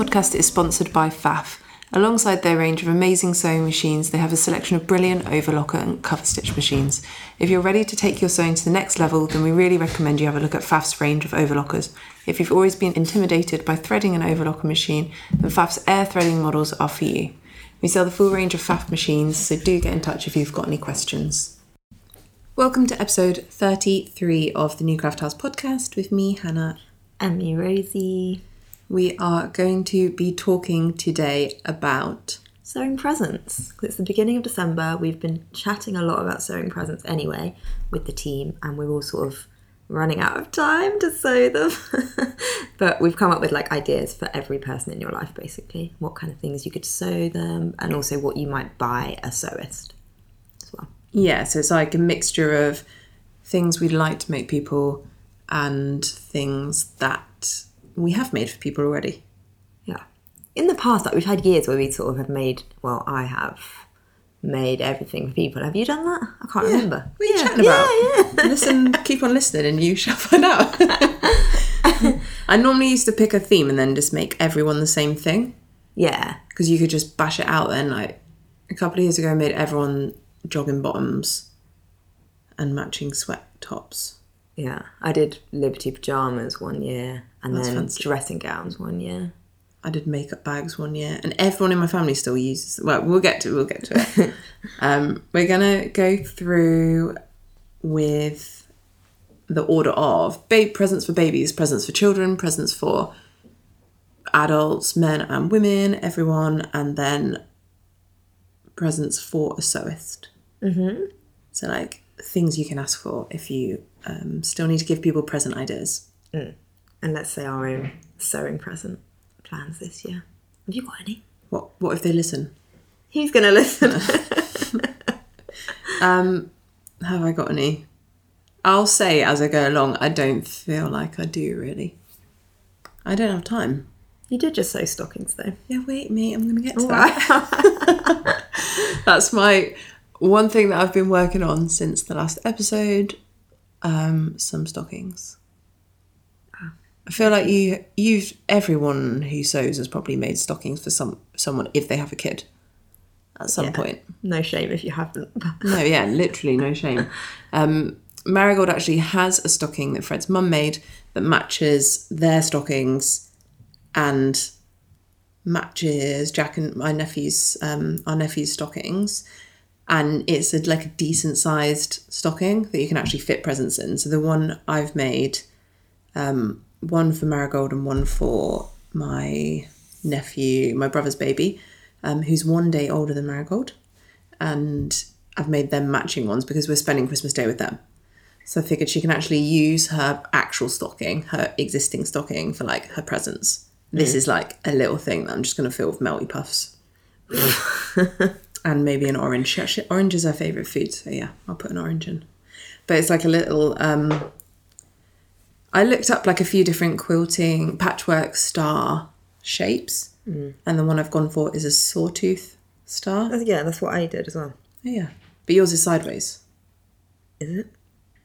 podcast is sponsored by Pfaff. Alongside their range of amazing sewing machines, they have a selection of brilliant overlocker and cover stitch machines. If you're ready to take your sewing to the next level, then we really recommend you have a look at Pfaff's range of overlockers. If you've always been intimidated by threading an overlocker machine, then Pfaff's air threading models are for you. We sell the full range of Pfaff machines, so do get in touch if you've got any questions. Welcome to episode 33 of the New Craft House podcast with me, Hannah. And me, Rosie. We are going to be talking today about Sewing presents. It's the beginning of December. We've been chatting a lot about sewing presents anyway with the team, and we're all sort of running out of time to sew them. but we've come up with like ideas for every person in your life, basically. What kind of things you could sew them, and also what you might buy a sewist as well. Yeah, so it's like a mixture of things we'd like to make people and things that we have made for people already. Yeah. In the past, like we've had years where we sort of have made. Well, I have made everything for people. Have you done that? I can't remember. What are you yeah. chatting about? Yeah, yeah. Listen, keep on listening and you shall find out. I normally used to pick a theme and then just make everyone the same thing Yeah. because you could just bash it out then. Like a couple of years ago, I made everyone jogging bottoms and matching sweat tops. Yeah. I did Liberty pajamas one year, and That's then fancy. dressing gowns one year. I did makeup bags one year, and everyone in my family still uses. Well, we'll get to we'll get to it. um, we're gonna go through with the order of babe presents for babies, presents for children, presents for adults, men and women, everyone, and then presents for a sewist. Mm-hmm. So like things you can ask for if you um, still need to give people present ideas. And let's say our own sewing present plans this year. Have you got any? What what if they listen? Who's going to listen? Um, have I got any? I'll say as I go along, I don't feel like I do really. I don't have time. you did just sew stockings though. Yeah, wait, mate, I'm gonna get to that. That's my one thing that I've been working on since the last episode. Um, some stockings. I feel like you, you've everyone who sews has probably made stockings for some someone if they have a kid at some Yeah. point. No shame if you haven't. No, yeah, literally no shame. Um, Marigold actually has a stocking that Fred's mum made that matches their stockings and matches Jack and my nephew's um, our nephew's stockings. And it's a, like a decent sized stocking that you can actually fit presents in. So the one I've made, um, one for Marigold and one for my nephew, my brother's baby, um, who's one day older than Marigold and I've made them matching ones because we're spending Christmas Day with them. So I figured she can actually use her actual stocking, her existing stocking, for like her presents. This is like a little thing that I'm just going to fill with melty puffs. and maybe an orange. Actually- Orange is our favourite food, so yeah, I'll put an orange in. But it's like a little. Um, I looked up like a few different quilting patchwork star shapes, and the one I've gone for is a sawtooth star. yeah, that's what I did as well. Oh, yeah. But yours is sideways. Is it?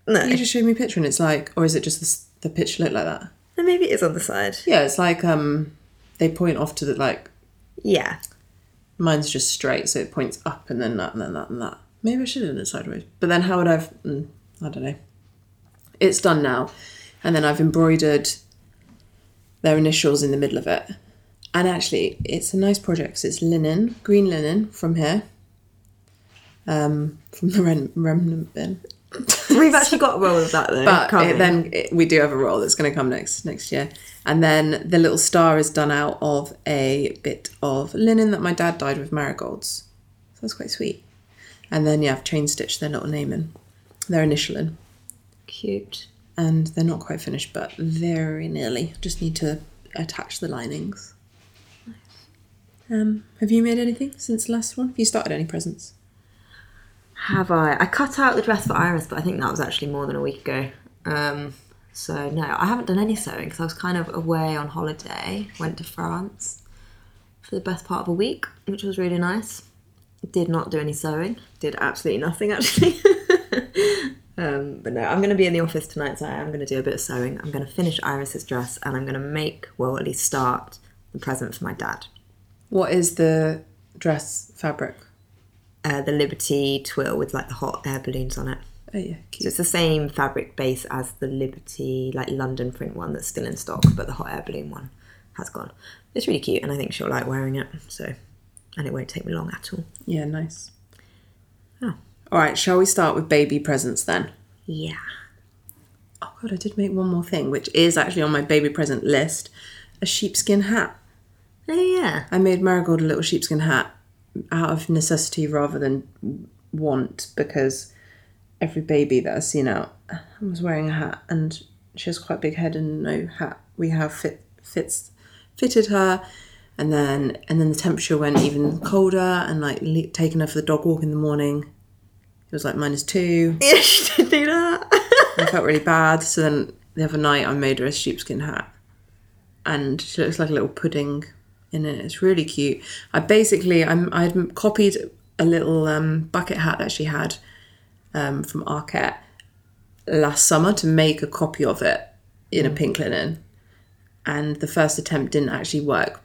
No. You just showed me a picture and it's like, or is it just the, the picture look like that? No, Maybe it is on the side. Yeah, it's like um, they point off to the like. Yeah. Mine's just straight, so it points up and then that and then that and that. Maybe I should have done it sideways. But then how would I've? Mm, I don't know. It's done now, and then I've embroidered their initials in the middle of it. And actually, it's a nice project 'cause it's linen, green linen from here, um, from the rem- remnant bin. We've actually got a roll of that though. But it, then it, we do have a roll that's going to come next next year, and then the little star is done out of a bit of linen that my dad dyed with marigolds. So that's quite sweet. And then yeah, I've chain stitched their little name in, their initial in, Cute. and they're not quite finished, but very nearly. Just need to attach the linings. Um, have you made anything since the last one? Have you started any presents? Have I? I cut out the dress for Iris, but I think that was actually more than a week ago. Um, so no, I haven't done any sewing because I was kind of away on holiday. Went to France for the best part of a week, which was really nice. Did not do any sewing. Did absolutely nothing actually. um, but no, I'm going to be in the office tonight, so I am going to do a bit of sewing. I'm going to finish Iris's dress, and I'm going to make, well, at least start the present for my dad. What is the dress fabric? Uh, the Liberty twill with like the hot air balloons on it. Oh yeah, So it's the same fabric base as the Liberty like London print one that's still in stock, but the hot air balloon one has gone. It's really cute, and I think she'll like wearing it. So, and it won't take me long at all. Yeah, nice. Oh. All right, shall we start with baby presents then? Yeah. Oh god, I did make one more thing, which is actually on my baby present list: a sheepskin hat. Oh yeah. I made Marigold a little sheepskin hat out of necessity rather than want because every baby that I've seen out was wearing a hat and she has quite a big head and no hat. We have fit fits fitted her and then and then the temperature went even colder and like le- taking her for the dog walk in the morning. It was like minus two. Yeah, she did do that. I felt really bad. So then the other night I made her a sheepskin hat and she looks like a little pudding in it. It's really cute. I basically I'm I'd copied a little um, bucket hat that she had um, from Arket last summer to make a copy of it in a pink linen, and the first attempt didn't actually work.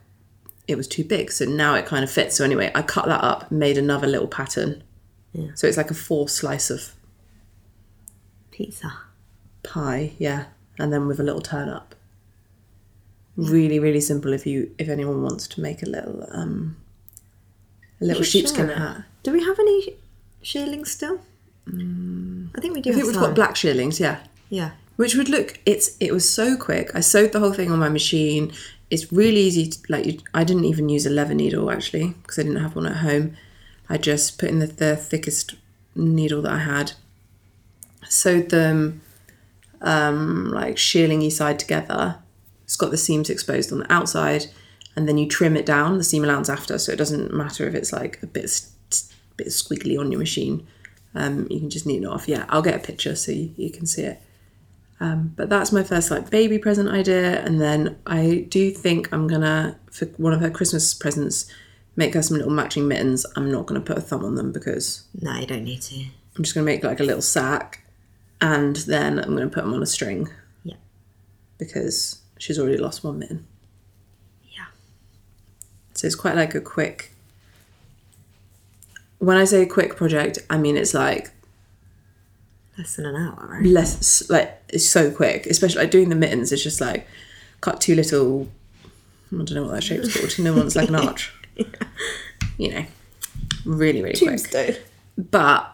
It was too big, so now it kind of fits. So anyway, I cut that up, made another little pattern. Yeah. So it's like a four slice of Pizza. pie, yeah, and then with a little turn up. Really, really simple. If you, if anyone wants to make a little, um, a little sheepskin hat. Do we have any shearlings still? I think we do. I think we've got black shearlings, yeah, Yeah. which would look. It's it was so quick. I sewed the whole thing on my machine. It's really easy. To, like you, I didn't even use a leather needle actually because I didn't have one at home. I just put in the, the thickest needle that I had. Sewed them um, like shearlingy side together. It's got the seams exposed on the outside, and then you trim it down the seam allowance after, so it doesn't matter if it's like a bit bit squiggly on your machine. Um, you can just neaten it off. Yeah, I'll get a picture so you, you can see it. Um, but that's my first like baby present idea, and then I do think I'm gonna for one of her Christmas presents make her some little matching mittens. I'm not gonna put a thumb on them because No, you don't need to. I'm just gonna make like a little sack, and then I'm gonna put them on a string Yeah. because she's already lost one mitten. Yeah. So it's quite like a quick. When I say a quick project, I mean it's like Less than an hour, right? less like it's so quick. Especially like doing the mittens, it's just like cut two little. I don't know what that shape's called. You know, one's like an arch. You know, really really quick. But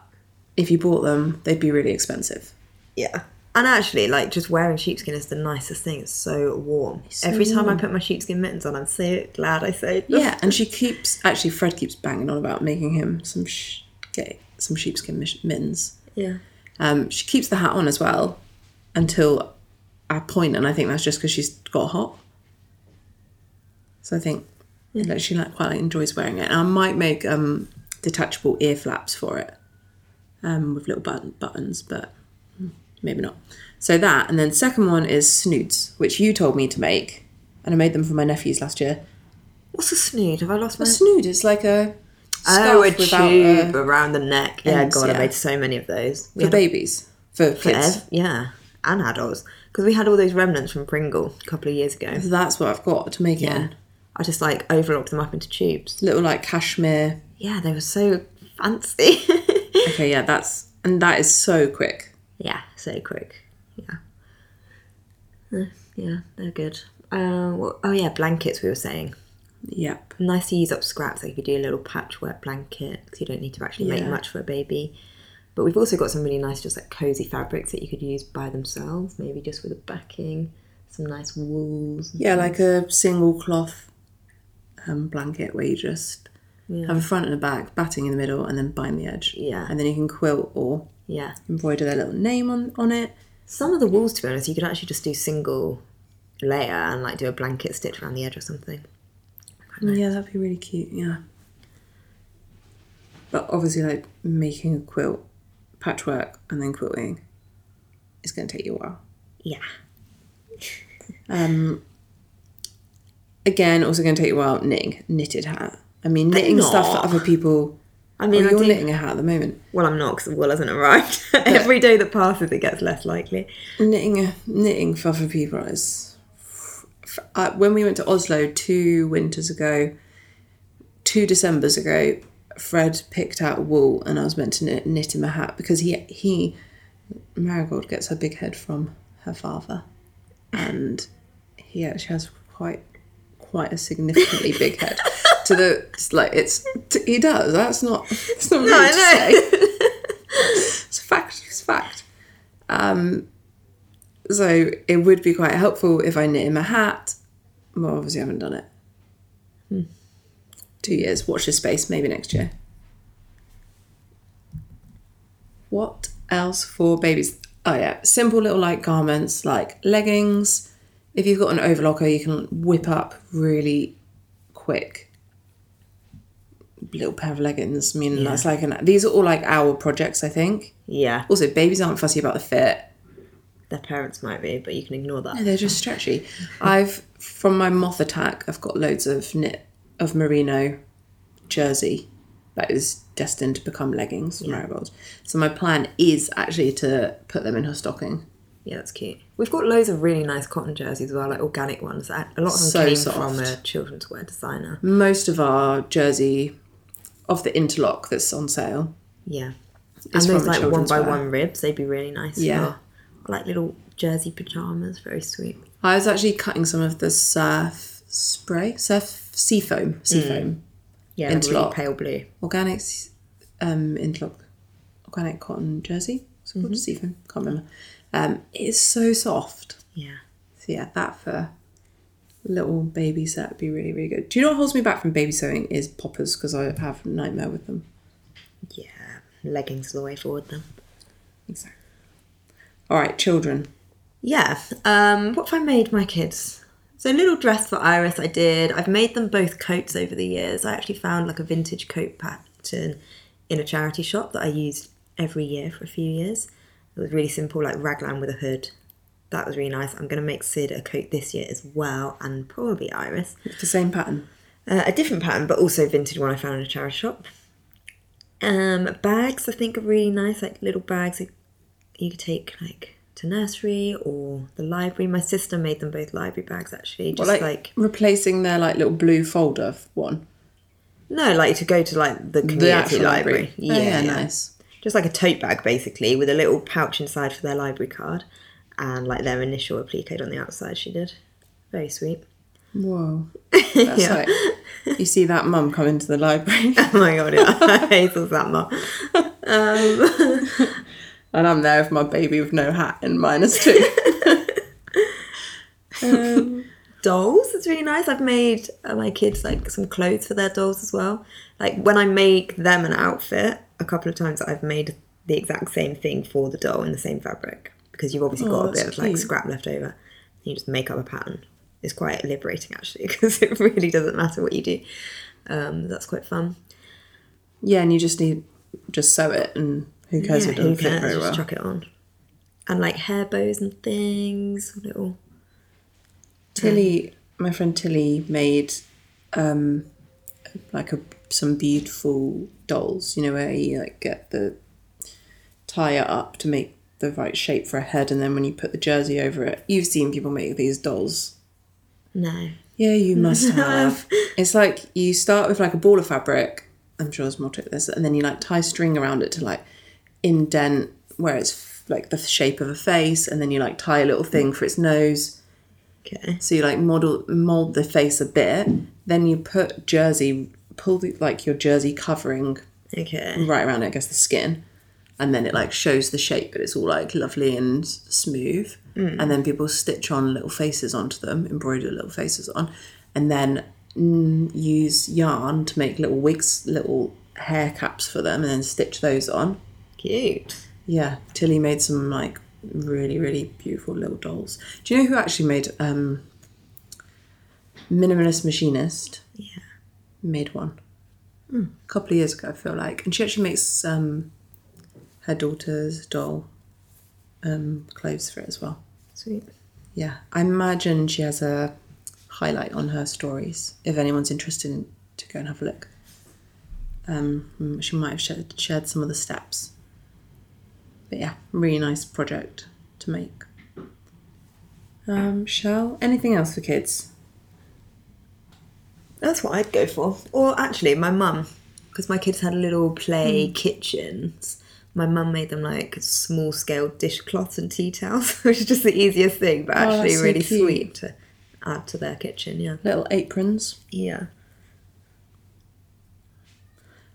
if you bought them, they'd be really expensive. Yeah. And actually, like just wearing sheepskin is the nicest thing. It's so warm. so Every time I put my sheepskin mittens on, I'm so glad I sewed them. Yeah, and she keeps actually Fred keeps banging on about making him some sh- get some sheepskin mittens. Yeah. Um, she keeps the hat on as well until a point, and I think that's just because she's got hot. So I think like, she like quite like, enjoys wearing it. And I might make um, detachable ear flaps for it um, with little button buttons, but maybe not. So that, and then second one is snoods, which you told me to make, and I made them for my nephews last year. What's a snood? Have I lost my? A snood is like a Oh, a without tube a, around the neck. Yeah, ends, God, yeah. I made so many of those. We for had a- babies for for kids. ev- yeah, and adults. Because we had all those remnants from Pringle a couple of years ago. So That's what I've got to make it Yeah. in. I just like overlocked them up into tubes. Little like cashmere. Yeah, they were so fancy. Okay, yeah, that's and that is so quick. Yeah, so quick. Yeah. Uh, yeah, they're good. Uh, what, oh yeah, blankets. We were saying Yep. nice to use up scraps. Like if you do a little patchwork blanket, because you don't need to actually make much for a baby. But we've also got some really nice, just like cozy fabrics that you could use by themselves, maybe just with a backing, some nice wools. Yeah, things. like a single cloth um, blanket where you just Yeah. have a front and a back, batting in the middle, and then bind the edge. Yeah. And then you can quilt or yeah. embroider their little name on on it. Some of the walls, to be honest, you could actually just do single layer and like do a blanket stitch around the edge or something. Yeah, that'd be really cute. Yeah. But obviously, like making a quilt, patchwork, and then quilting is going to take you a while. Yeah. Um, again, also going to take you a while knitting knitted hat. I mean, knitting stuff for other people. I mean, Well, you're do- knitting a hat at the moment. well, I'm not because the wool hasn't arrived. Every day that passes, it gets less likely. Knitting a, knitting for other people is uh, when we went to Oslo two winters ago, two Decembers ago, Fred picked out wool and I was meant to knit, knit him a hat because he he Marigold gets her big head from her father, and he actually has quite quite a significantly big head. To the like it's t- he does. That's not. It's not rude I to say. It's a fact. It's a fact. Um, so it would be quite helpful if I knit him a hat. Well, obviously, I haven't done it. Two years. Watch this space. Maybe next year. What else for babies? Oh yeah, simple little like garments like leggings. If you've got an overlocker, you can whip up really quick. Little pair of leggings. I mean, that's like an. These are all like our projects, I think. Yeah, Also, babies aren't fussy about the fit. their parents might be, but you can ignore that. No, they're just stretchy. I've from my moth attack, I've got loads of knit of merino jersey that is destined to become leggings for marigolds. So my plan is actually to put them in her stocking. Yeah, that's cute. We've got loads of really nice cotton jerseys as well, like organic ones. A lot of them So came soft. from a children's wear designer. Most of our jersey of the interlock that's on sale. Yeah. It's and those like one by wear. one ribs, they'd be really nice. Yeah. I like little jersey pajamas, very sweet. I was actually cutting some of the surf spray, surf sea foam, sea foam, Yeah, like really pale blue. organic um, interlock, organic cotton jersey. It's called sea foam. Can't remember. Um, it's so soft. Yeah. So yeah, that for little baby set would be really really good. Do you know what holds me back from baby sewing is poppers because I have a nightmare with them. Yeah. Leggings are the way forward then. Exactly. All right, children. Yeah. Um, what have I made my kids? So a little dress for Iris I did. I've made them both coats over the years. I actually found like a vintage coat pattern in a charity shop that I used every year for a few years. It was really simple, like raglan with a hood. That was really nice. I'm going to make Sid a coat this year as well, and probably Iris. It's the same pattern. Uh, a different pattern, but also vintage one I found in a charity shop. Um, bags I think are really nice, like little bags that you could take like to nursery or the library. My sister made them both library bags actually, Well, just like, like, replacing their like little blue folder one. no, like to go to like the community The library. library. Oh, yeah, nice. Just like a tote bag basically, with a little pouch inside for their library card, and like their initial applique on the outside. She did, very sweet. Whoa. That's Yeah. like you see that mum come into the library Oh my god, yeah, Hazel's that mum. and I'm there with my baby with no hat and minus two. dolls it's really nice i've made uh, my kids like some clothes for their dolls as well like when i make them an outfit a couple of times i've made the exact same thing for the doll in the same fabric because you've obviously Oh, got a that's bit of like cute. scrap left over. You just make up a pattern. It's quite liberating actually because it really doesn't matter what you do. Um, that's quite fun. Yeah, and you just need just sew it and who cares yeah, if it doesn't fit very just well. chuck it on. And like hair bows and things little Tilly, my friend Tilly made um like a some beautiful dolls, you know, where you like get the tie up to make the right shape for a head and then when you put the jersey over it. You've seen people make these dolls. no Yeah, you must have. it's like you start with like a ball of fabric. I'm sure there's more to this, and then you like tie string around it to like indent where it's like the shape of a face, and then you like tie a little thing for its nose. okay So you like model mold the face a bit. Then you put jersey, pull the, like your jersey covering okay right around it, I guess the skin, and then it like shows the shape, but it's all like lovely and smooth. And then people stitch on little faces onto them, embroider little faces on, and then mm, use yarn to make little wigs, little hair caps for them, and then stitch those on. cute Yeah, Tilly made some like really, really beautiful little dolls. Do you know who actually made um Minimalist Machinist? yeah Made one. A couple of years ago, I feel like. And she actually makes um her daughter's doll um clothes for it as well. sweet Yeah. I imagine she has a highlight on her stories if anyone's interested in to go and have a look. Um, mm, she might have shared, shared some of the steps. But yeah, really nice project to make. Um, shell. Anything else for kids? That's what I'd go for. Or actually, my mum, because my kids had a little Hmm. play kitchens. My mum made them like small scale dishcloths and tea towels, which is just the easiest thing, but Oh, actually so really sweet to add to their kitchen. Yeah, Little aprons. yeah.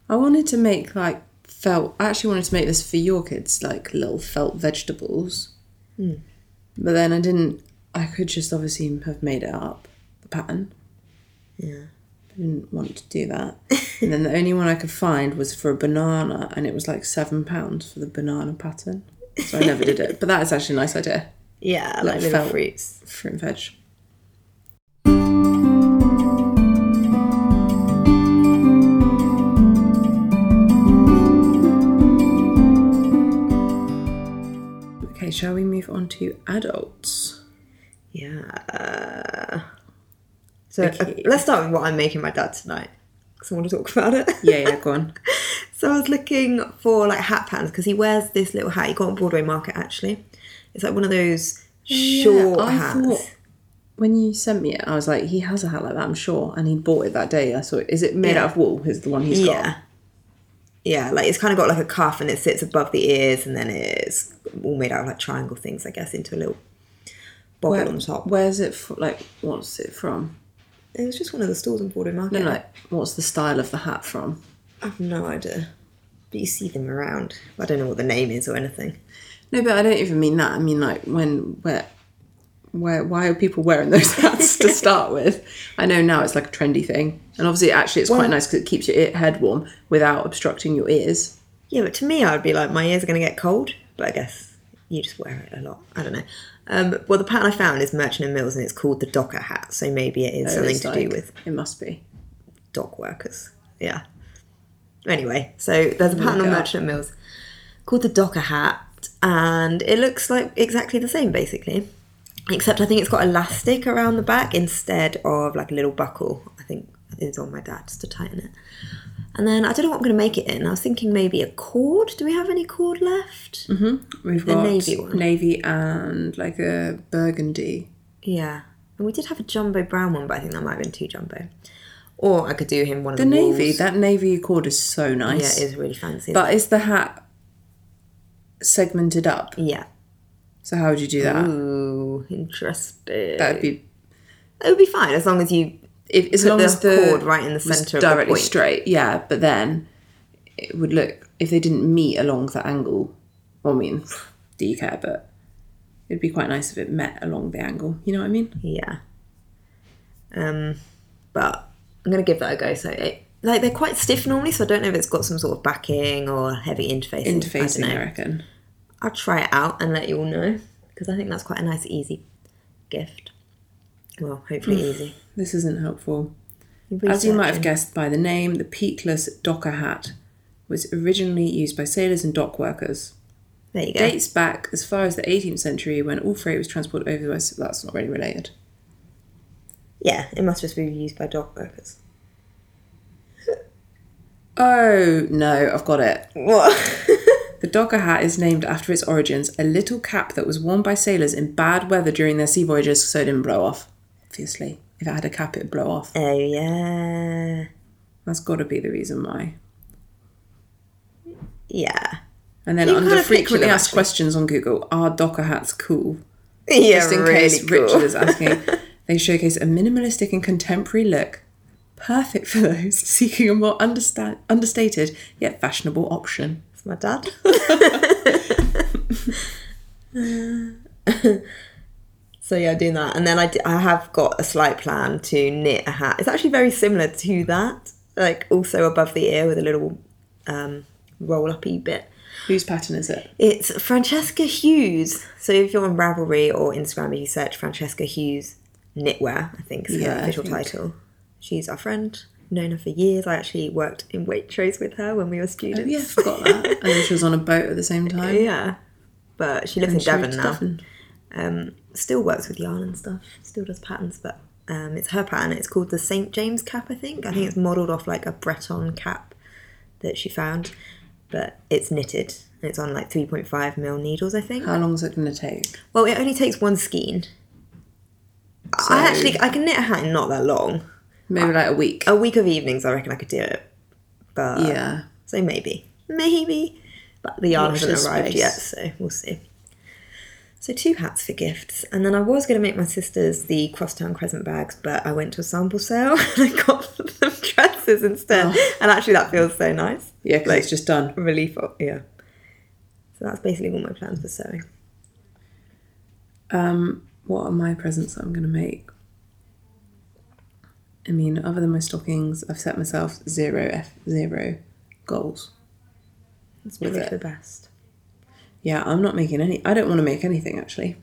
I wanted to make like felt. I actually wanted to make this for your kids, like little felt vegetables. Hmm. But then I didn't. I could just obviously have made it up, the pattern. Yeah. I didn't want to do that. and then the only one I could find was for a banana, and it was like seven pounds for the banana pattern. So I never did it. But that is actually a nice idea. Yeah, Like like little felt. fruits. Fruit and veg. Okay, shall we move on to adults? Yeah. So Okay. uh, let's start with what I'm making my dad tonight. Because I want to talk about it. Yeah, yeah, go on. So I was looking for like hat patterns because he wears this little hat. He got on Broadway Market actually. It's like one of those short I hats. thought when you sent me it, I was like, he has a hat like that, I'm sure. And he bought it that day. I saw it. Is it made Yeah. out of wool? Is the one he's yeah. got? Yeah, Yeah, like it's kind of got like a cuff and it sits above the ears and then it's all made out of like triangle things, I guess, into a little bobble Where, on top. where's it? like, what's it from? It was just one of the stores on Broadway Market. No, like, what's the style of the hat from? I have no idea. But you see them around. I don't know what the name is or anything. No, but I don't even mean that. I mean like when where where why are people wearing those hats to start with? I know now it's like a trendy thing, and obviously actually it's Well- quite nice because it keeps your ear, head warm without obstructing your ears. Yeah, but to me, I would be like, my ears are going to get cold. But I guess you just wear it a lot. I don't know. Um, well, the pattern I found is Merchant and Mills, and it's called the Docker hat. So maybe it is something It's to do with it must be. dock workers. Yeah. Anyway, so there's a pattern on. Merchant and Mills called the Docker hat, and it looks like exactly the same basically, except I think it's got elastic around the back instead of like a little buckle. I think is on my dad's to tighten it. And then I don't know what I'm going to make it in. I was thinking maybe a cord. Do we have any cord left? Mm-hmm. We've The got navy one. navy and like a burgundy. Yeah. And we did have a jumbo brown one, but I think that might have been too jumbo. Or I could do him one of The the, navy, walls. that navy cord is so nice. Yeah, it is really fancy. But is the hat segmented up? yeah. So how would you do that? Ooh, interesting. That would be It would be fine as long as you if, as long as the cord right in the centre of the directly straight. Yeah, but then it would look if they didn't meet along the angle. Well, I mean, do you care? But it'd be quite nice if it met along the angle. You know what I mean? Yeah. Um, but I'm gonna give that a go. So it, like they're quite stiff normally, so I don't know if it's got some sort of backing or heavy interface Interfacing, I I, reckon. I'll try it out and let you all know because I think that's quite a nice, easy gift. Well, hopefully easy. This isn't helpful. As you might have guessed by the name, the peakless docker hat was originally used by sailors and dock workers. There you go. Dates back as far as the 18th century when all freight was transported over the west. That's not really related. Yeah, it must just be used by dock workers. Oh no, I've got it. What? The Docker hat is named after its origins, a little cap that was worn by sailors in bad weather during their sea voyages so it didn't blow off. Obviously, if it had a cap, it'd blow off. oh yeah, That's got to be the reason why. yeah, And then You under frequently asked actually. questions on Google, are Docker hats cool? yeah. Just in really case cool. Richard is asking, they showcase a minimalistic and contemporary look, perfect for those seeking a more understand, understated yet fashionable option. It's my dad. so yeah, doing that, and then I, have got a slight plan to knit a hat. It's actually very similar to that, like also above the ear with a little um, roll uppy bit. Whose pattern is it? It's Francesca Hughes. So if you're on Ravelry or Instagram, if you search Francesca Hughes knitwear, I think is her Yeah, official title. She's our friend. Known her for years. I actually worked in Waitrose with her when we were students. Oh, yeah, I forgot that. and then she was on a boat at the same time. Yeah. But she lives And in Devon now. Devon. Um, still works with yarn and stuff. Still does patterns, but um, it's her pattern. It's called the St James cap, I think. I think it's modelled off like a Breton cap that she found, but it's knitted. And it's on like 3.5 mil needles, I think. How long is it going to take? Well, it only takes one skein, So I actually I can knit a hat in not that long. maybe like a week. A week of evenings, I reckon I could do it. But yeah. so maybe, maybe. But the yarn Watch hasn't arrived space. yet, so we'll see. So two hats for gifts, and then I was going to make my sisters the crosstown crescent bags, but I went to a sample sale and I got them dresses instead. Oh. And actually, that feels so nice. Yeah, because it's just done. Relief, of, yeah. So that's basically all my plans for sewing. Um, what are my presents that I'm going to make? I mean, other than my stockings, I've set myself zero F zero goals. It's probably it. the best. Yeah, I'm not making any. I don't want to make anything actually.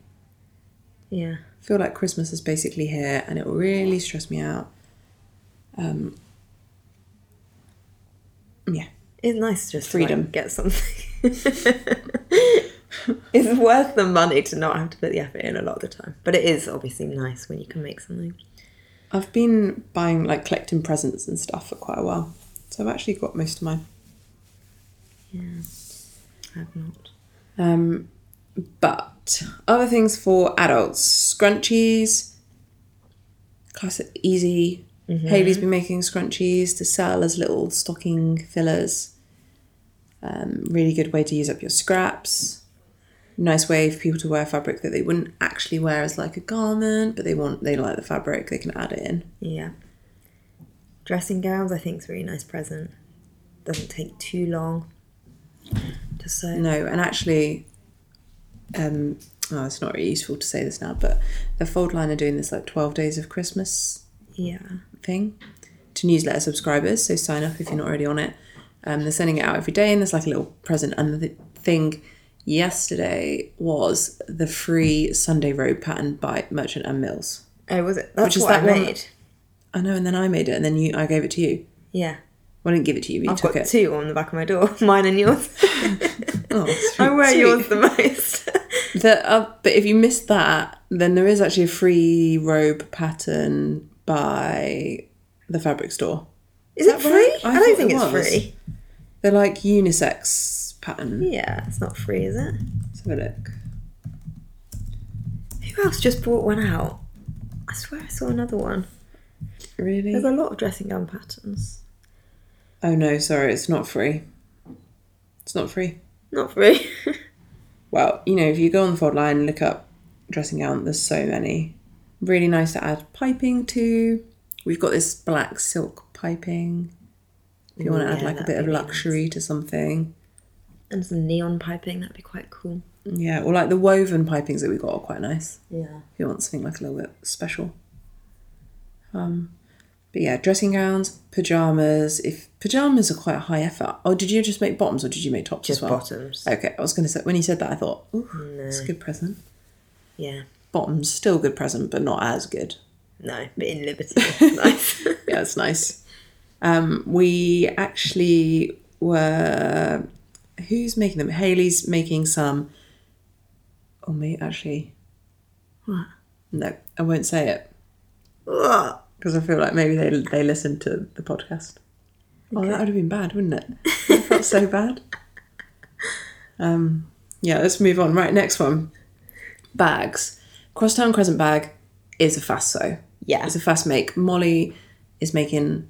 Yeah. I feel like Christmas is basically here, and it will really stress me out. Um. Yeah, It's nice just Freedom. to like, get something. it's worth the money to not have to put the effort in a lot of the time. But it is obviously nice when you can make something. I've been buying like collecting presents and stuff for quite a while, so I've actually got most of mine. Yeah. I have not. Um, but other things for adults: scrunchies. Classic, easy. Haley's been making scrunchies to sell as little stocking fillers. Um, really good way to use up your scraps. Nice way for people to wear fabric that they wouldn't actually wear as like a garment, but they want they like the fabric. They can add it in. Yeah. Dressing gowns, I think, is a really nice present. Doesn't take too long to sew. No, and actually, um, oh, it's not really useful to say this now, but the Fold Line are doing this like 12 days of Christmas Yeah. thing to newsletter subscribers. So sign up if you're not already on it. Um, they're sending it out every day, and there's like a little present. And the thing yesterday was the free Sunday robe pattern by Merchant and Mills. Oh, was it? That's Which is what I that one- made. I know, and then I made it, and then you, I gave it to you. Yeah. Well, I didn't give it to you, but you I've took got it. two on the back of my door, mine and yours. Oh, I wear sweet. yours the most. The, uh, but if you missed that, then there is actually a free robe pattern by the fabric store. Is it free? right? I I, don't think it it's was. free. They're like unisex pattern. Yeah, it's not free, is it? Let's have a look. Who else just brought one out? I swear I saw another one. Really? There's a lot of dressing gown patterns. Oh no, sorry, it's not free. It's not free. Not free. Well, you know, if you go on the fold line and look up dressing gown, there's so many. Really nice to add piping to. We've got this black silk piping. If you want to Ooh, add yeah, like a bit of luxury to something. and some neon piping, that'd be quite cool. Yeah, or like the woven pipings that we got are quite nice. Yeah. if you want something like a little bit special. Um, but yeah, dressing gowns, pajamas. If pajamas are quite a high effort. Oh, did you just make bottoms or did you make tops Just as well? bottoms. Okay, I was going to say when you said that, I thought, ooh, it's a good present. Yeah. Bottoms still a good present, but not as good. No, but in Liberty. nice. Yeah, it's nice. Um, we actually were. Who's making them? Haley's making some. Oh, me actually. What? No, I won't say it. Ugh. Because I feel like maybe they they listened to the podcast. Oh, that would have been bad, wouldn't it? I felt so bad. Um, yeah, let's move on. Right, next one. Bags. Crosstown Crescent bag is a fast sew. Yeah. It's a fast make. Molly is making.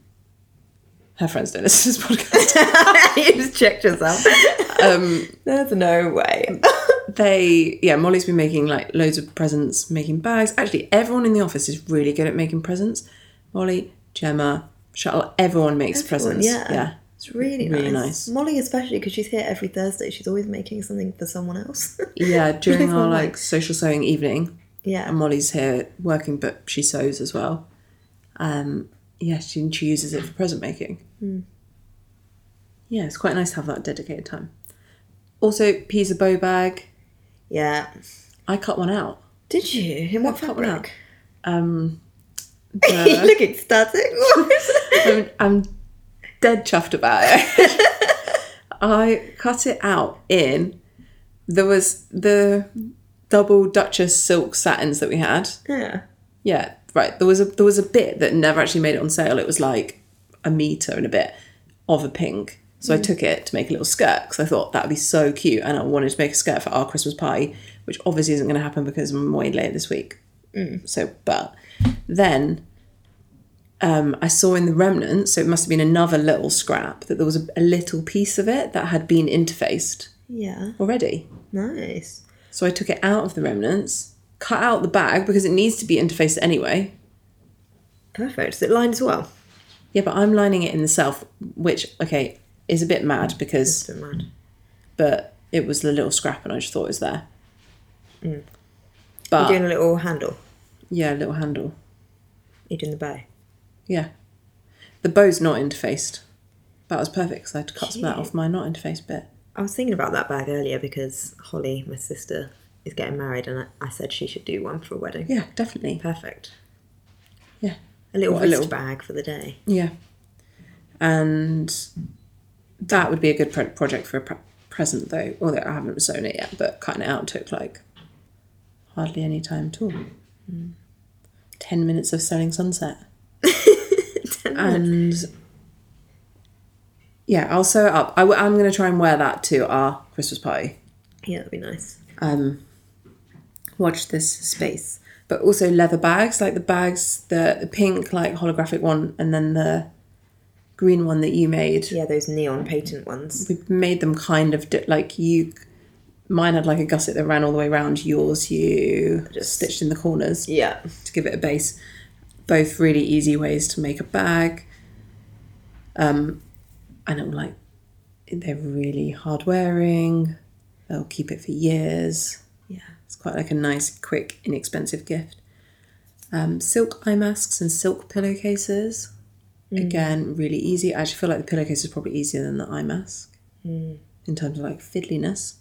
Her friends don't listen to this podcast. you just checked yourself. Um, There's no way. they, yeah, Molly's been making like loads of presents, making bags. Actually, everyone in the office is really good at making presents. Molly, Gemma, Charlotte, everyone makes Everyone, presents. yeah. yeah. It's really, Really nice. nice. Molly, especially because she's here every Thursday. She's always making something for someone else. Yeah, during our like social sewing evening, yeah. and Molly's here working, but she sews as well. Um, yeah, she, she uses it for present making. Hmm. Yeah, it's quite nice to have that dedicated time. Also, Pisa bow bag. Yeah. I cut one out. Did you? In what cut one out. fabric? You the, look ecstatic. What is it? I'm, I'm dead chuffed about it. I cut it out in. There was the double Duchess silk satins that we had. Yeah. Yeah, right. There was a there was a bit that never actually made it on sale. It was like a meter and a bit of a pink. So I mm. took it to make a little skirt because I thought that would be so cute, and I wanted to make a skirt for our Christmas party, which obviously isn't going to happen because I'm away late this week. Mm. So, but then um, I saw in the remnants, so it must have been another little scrap, that there was a, a little piece of it that had been interfaced Yeah. already. Nice. So I took it out of the remnants, cut out the bag because it needs to be interfaced anyway. Perfect. Is it lined as well? Yeah, but I'm lining it in the self, which, okay, is a bit mad because, Don't mind. but it was the little scrap and I just thought it was there. You're But, doing a little handle. yeah, a little handle. You're doing the bow. Yeah. The bow's not interfaced. That was perfect because I had to cut some of that off my not interfaced bit. I was thinking about that bag earlier because Holly, my sister, is getting married, and I, I said she should do one for a wedding. Yeah, definitely. Perfect. Yeah. A little What, a wrist little- bag for the day. Yeah. And that would be a good pro- project for a pre- present, though. Although I haven't sewn it yet, but cutting it out took like hardly any time at all. Hmm. 10 minutes of selling sunset. and yeah, I'll sew it up. I w- I'm going to try and wear that to our Christmas party. Yeah, that'd be nice. um, watch this space. But also leather bags, like the bags, the, the pink like holographic one, and then the green one that you made. Yeah, those neon patent ones. We made them kind of di- like you. Mine had like a gusset that ran all the way around. Yours, you just stitched in the corners Yeah. to give it a base. Both really easy ways to make a bag. Um, and it like they're really hard wearing. They'll keep it for years. Yeah. It's quite like a nice, quick, inexpensive gift. Um, silk eye masks and silk pillowcases. Again, really easy. I actually feel like the pillowcase is probably easier than the eye mask in terms of like fiddliness.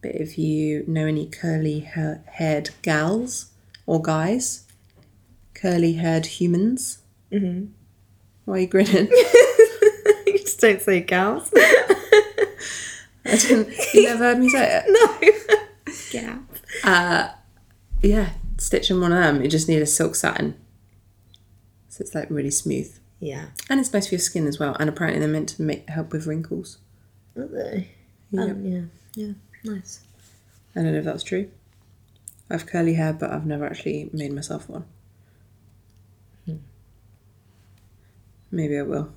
But if you know any curly ha- haired gals or guys, curly haired humans, mm-hmm. why are you grinning? you just don't say gals. I didn't, you never heard me say it? no. Get out. Uh yeah. Yeah, stitching one of them, you just need a silk satin. So it's like really smooth. Yeah. And it's nice for your skin as well. And apparently they're meant to make, help with wrinkles. Are they? Yeah. Um, yeah. Yeah. Nice. I don't know if that's true. I have curly hair, but I've never actually made myself one. Maybe I will.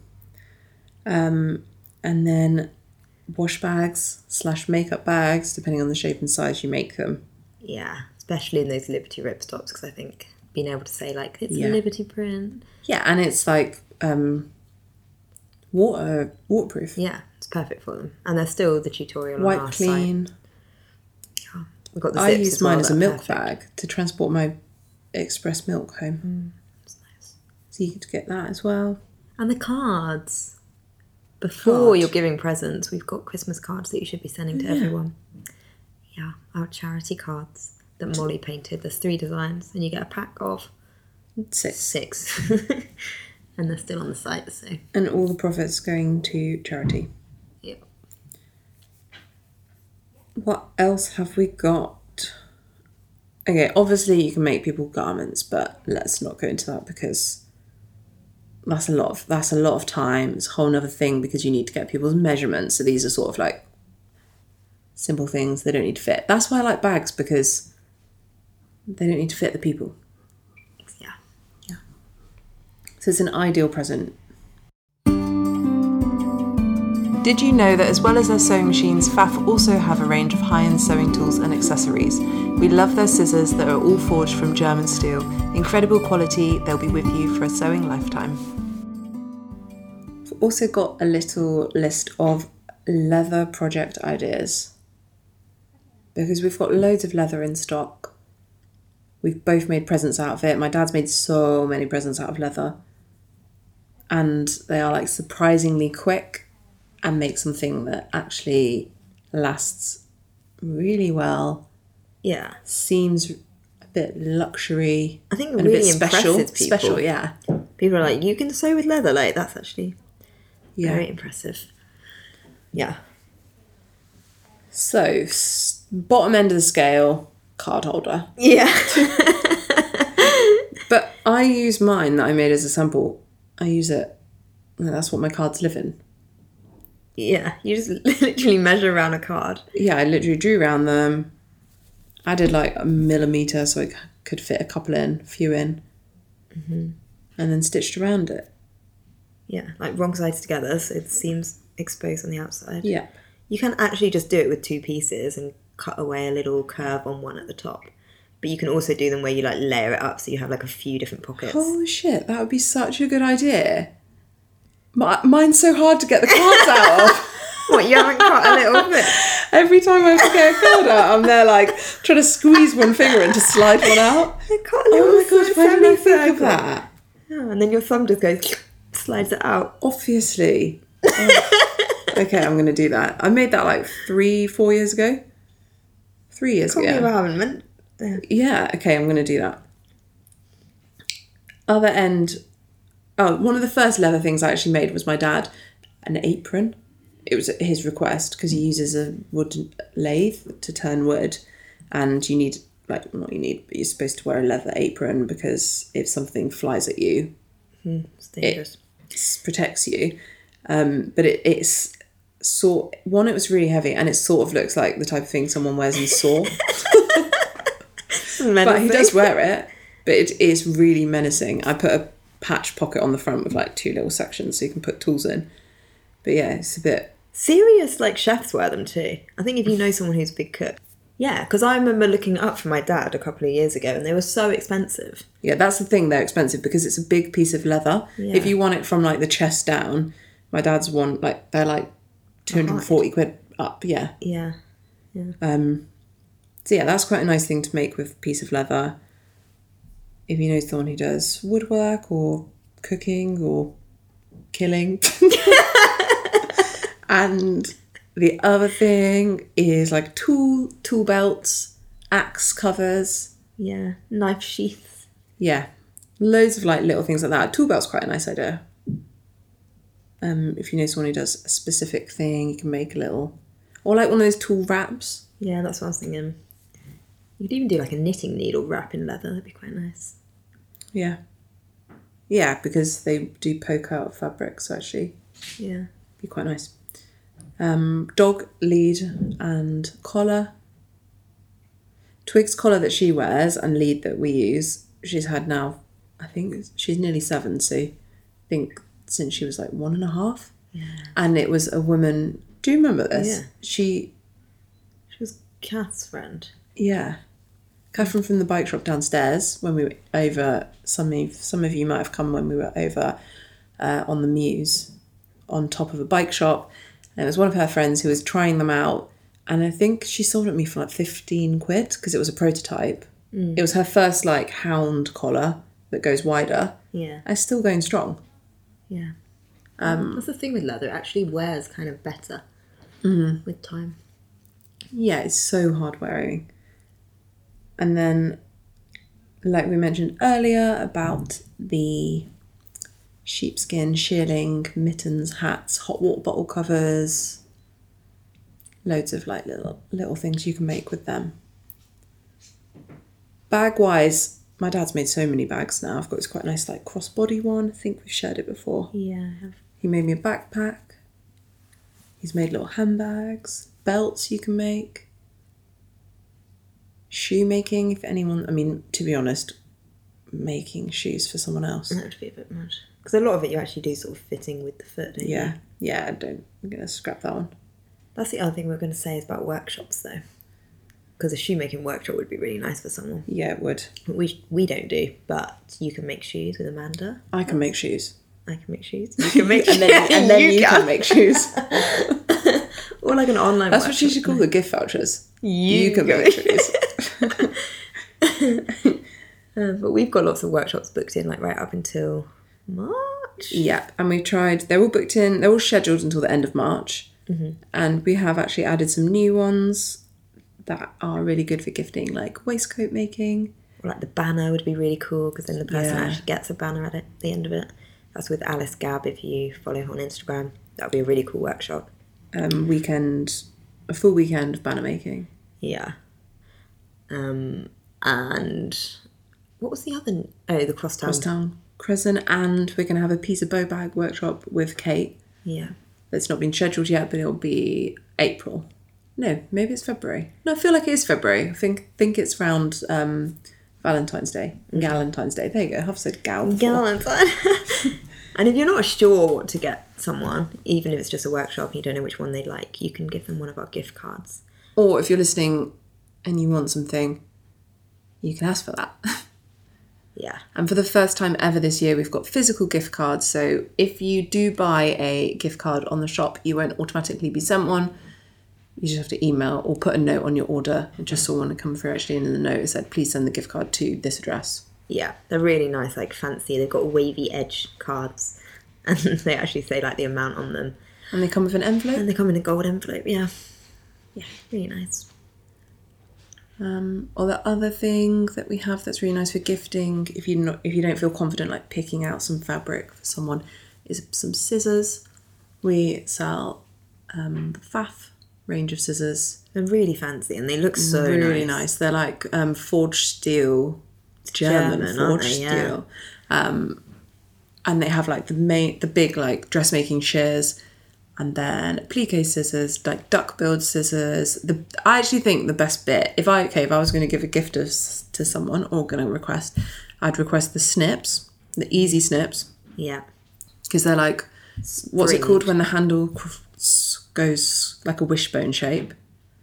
Um, and then wash bags slash makeup bags, depending on the shape and size you make them. Yeah. Especially in those Liberty ripstops, because I think being able to say like it's Yeah. a Liberty print. Yeah, and it's like um, water waterproof, Yeah, it's perfect for them, and they're still the tutorial on white our site. clean. We've got the I use as well, mine as a milk perfect. bag to transport my express milk home. It's nice. So you could get that as well. And the cards. Before Card. you're giving presents, we've got Christmas cards that you should be sending to everyone. Yeah, our charity cards that Molly painted. There's three designs, and you get a pack of Six. six. and they're still on the site, so And all the profits going to charity. yeah. What else have we got? Okay, obviously you can make people garments, but let's not go into that because that's a lot of that's a lot of time. It's a whole other thing because you need to get people's measurements. So these are sort of like simple things. They don't need to fit. That's why I like bags because they don't need to fit the people. Yeah. Yeah. So it's an ideal present. Did you know that as well as their sewing machines, Pfaff also have a range of high end sewing tools and accessories? We love their scissors that are all forged from German steel. Incredible quality, they'll be with you for a sewing lifetime. We've also got a little list of leather project ideas because we've got loads of leather in stock. We've both made presents out of it. My dad's made so many presents out of leather. And they are like surprisingly quick and make something that actually lasts really well. Yeah. Seems a bit luxury. I think and a really bit special. people. Special, yeah. People are like, you can sew with leather. Like, that's actually Yeah. very impressive. Yeah. So, bottom end of the scale, card holder. Yeah. But I use mine that I made as a sample. I use it. That's what my cards live in. Yeah. You just literally measure around a card. Yeah, I literally drew around them. Added like a millimeter so it could fit a couple in, a few in, Mm-hmm. and then stitched around it. Yeah, like wrong sides together, so it seems exposed on the outside. Yeah. You can actually just do it with two pieces and cut away a little curve on one at the top. But you can also do them where you like layer it up so you have like a few different pockets. Holy shit, that would be such a good idea. My, mine's so hard to get the cards out of. What, you haven't cut a little bit? Every time I have to get a card out, I'm there like trying to squeeze one finger and to slide one out. I cut a little Oh my god, why didn't I think of that? Yeah, and then your thumb just goes, slides it out. Obviously. Oh. okay, I'm going to do that. I made that like three, four years ago. Three years Can't ago. believe haven't meant. Yeah. Yeah, okay, I'm going to do that. Other end. Oh, one of the first leather things I actually made was my dad an apron. It was at his request because he uses a wooden lathe to turn wood, and you need like not you need, but you're supposed to wear a leather apron because if something flies at you, It's dangerous. it protects you. Um, but it, it's sort one. It was really heavy, and it sort of looks like the type of thing someone wears in Saw. but he does wear it. But it is really menacing. I put a patch pocket on the front with like two little sections so you can put tools in. But yeah, it's a bit. Serious, like chefs wear them too. I think if you know someone who's a big cook. Yeah, because I remember looking up for my dad a couple of years ago and they were so expensive. Yeah, that's the thing. They're expensive because it's a big piece of leather. Yeah. If you want it from like the chest down, my dad's one like they're like two hundred and forty quid up. Yeah. Yeah. Um, so yeah, that's quite a nice thing to make with a piece of leather. If you know someone who does woodwork or cooking or killing. and the other thing is like tool tool belts, axe covers. Yeah. Knife sheaths. Yeah, loads of like little things like that. Tool belt's quite a nice idea. Um, if you know someone who does a specific thing, you can make a little, or like one of those tool wraps. Yeah, that's what I was thinking. You could even do like a knitting needle wrap in leather. That'd be quite nice. Yeah. Yeah, because they do poke out fabric, so actually Yeah. be quite nice. Um, dog lead and collar. Twig's collar that she wears and lead that we use, she's had now, I think she's nearly seven, so I think since she was like one and a half. Yeah. And it was a woman. Do you remember this? Yeah. She, She was Kath's friend. Yeah. Catherine from the bike shop downstairs when we were over. Some of some of you might have come when we were over uh, on the Mews, on top of a bike shop, and it was one of her friends who was trying them out, and I think she sold it me for like fifteen quid because it was a prototype. It was her first like hound collar that goes wider. Yeah. It's still going strong. Yeah. Um, That's the thing with leather. It actually wears kind of better with time. Yeah, it's so hard wearing. And then, like we mentioned earlier about the sheepskin, shearling, mittens, hats, hot water bottle covers, loads of like little little things you can make with them. Bag wise, my dad's made so many bags now. I've got this quite nice like crossbody one. I think we've shared it before. Yeah. I have. He made me a backpack. He's made little handbags, belts you can make. Shoemaking, if anyone, I mean, to be honest, making shoes for someone else. That would be a bit much. Because a lot of it you actually do sort of fitting with the foot, don't you? Yeah, yeah, I don't, I'm going to scrap that one. That's the other thing we're going to say is about workshops, though. Because a shoemaking workshop would be really nice for someone. Yeah, it would. We we don't do, but you can make shoes with Amanda. I can make shoes. I can make shoes. You can make, and then, and then you, can make shoes. or like an online. That's what she should call the gift vouchers. You, can go. make shoes. Uh, but we've got lots of workshops booked in, like right up until March. Yeah, and we've tried. They're all booked in. They're all scheduled until the end of March, and we have actually added some new ones that are really good for gifting, like waistcoat making. Or like the banner would be really cool because then the person Yeah. actually gets a banner at it, the end of it. That's with Alice Gab if you follow her on Instagram. That would be a really cool workshop. Um, weekend, a full weekend of banner making. Yeah. Um, and what was the other? Oh, the crosstown. Cross Crosstown Crescent, and we're gonna have a piece of bow bag workshop with Kate. Yeah. That's not been scheduled yet, but it'll be April. No, maybe it's February. No, I feel like it is February. I think think it's around um, Valentine's Day, Galentine's Day. There you go. I've said gal. before. Galentine. and if you're not sure what to get someone, even if it's just a workshop and you don't know which one they'd like, you can give them one of our gift cards. Or if you're listening and you want something, you can ask for that. Yeah. And for the first time ever this year, we've got physical gift cards. So if you do buy a gift card on the shop, you won't automatically be sent one. You just have to email or put a note on your order. I just saw one to come through actually, and in the note it said, please send the gift card to this address. Yeah. They're really nice, like fancy. They've got wavy edge cards. And they actually say like the amount on them. And they come with an envelope. And they come in a gold envelope, yeah. Yeah, really nice. Um, or the other thing that we have that's really nice for gifting, if you not if you don't feel confident like picking out some fabric for someone, is some scissors. We sell um, the Pfaff range of scissors. They're really fancy and they look so really nice. nice. They're like um, forged steel, German, German, forged they? Yeah. steel, um, and they have like the main, the big like dressmaking shears, and then appliqué scissors, like duck billed scissors. The I actually think the best bit, if I okay, if I was going to give a gift to, to someone or going to request, I'd request the snips, the easy snips, Yeah. because they're like what's it called when the handle goes like a wishbone shape?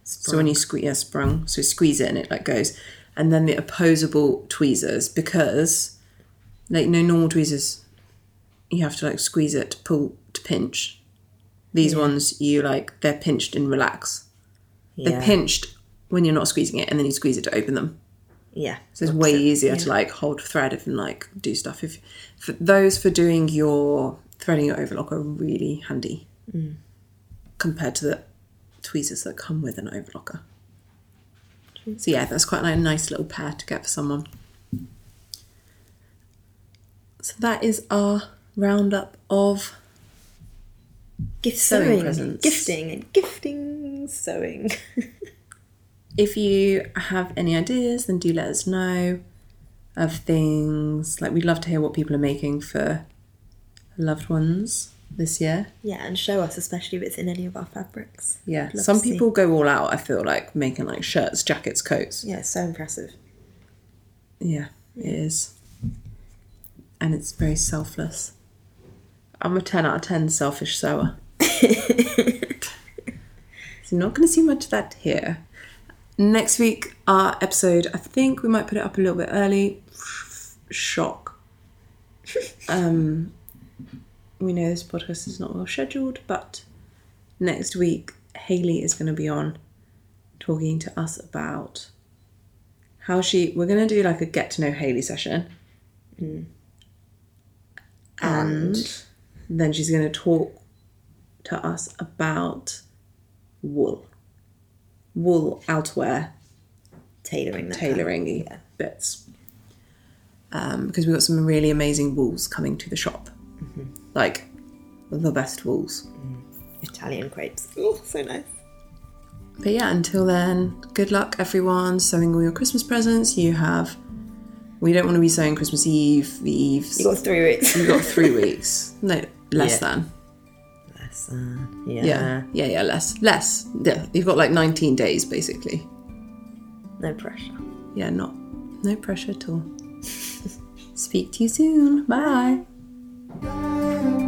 So when you squeeze yeah sprung. So you squeeze it and it like goes. And then the opposable tweezers because like no normal tweezers you have to like squeeze it to pull to pinch these ones you like they're pinched and relax Yeah. they're pinched when you're not squeezing it and then you squeeze it to open them Yeah. so it's way easier to like hold thread and like do stuff. If for those for doing your threading your overlock are really handy mm. compared to the tweezers that come with an overlocker. So yeah, that's quite a nice little pair to get for someone. So that is our roundup of Gift Sewing sewing, presents. gifting, and gifting sewing. if you have any ideas, then do let us know of things. Like we'd love to hear what people are making for loved ones this year. yeah, and show us, especially if it's in any of our fabrics. Yeah, some to see. people go all out. I feel like making like shirts, jackets, coats. Yeah, so impressive. Yeah, it is, and it's very selfless. I'm a ten out of ten selfish sewer. so not going to see much of that here. Next week, our episode. I think we might put it up a little bit early. Shock. um, we know this podcast is not well scheduled, but next week Haley is going to be on talking to us about how she we're going to do like a get to know Haley session. And then she's going to talk to us about wool. Wool outerwear Tailoring tailoring y bits. Um, because we've got some really amazing wools coming to the shop. Like the best wools. Italian crepes. Oh, so nice. But yeah, until then, good luck everyone sewing all your Christmas presents. You have we don't want to be sewing Christmas Eve, the Eves. You got three weeks. You've got three weeks. No, less Yeah. than. Less than. Yeah. Yeah. Yeah, yeah, less. Less. Yeah. You've got like 19 days basically. No pressure. Yeah, not no pressure at all. Speak to you soon. Bye. Bye.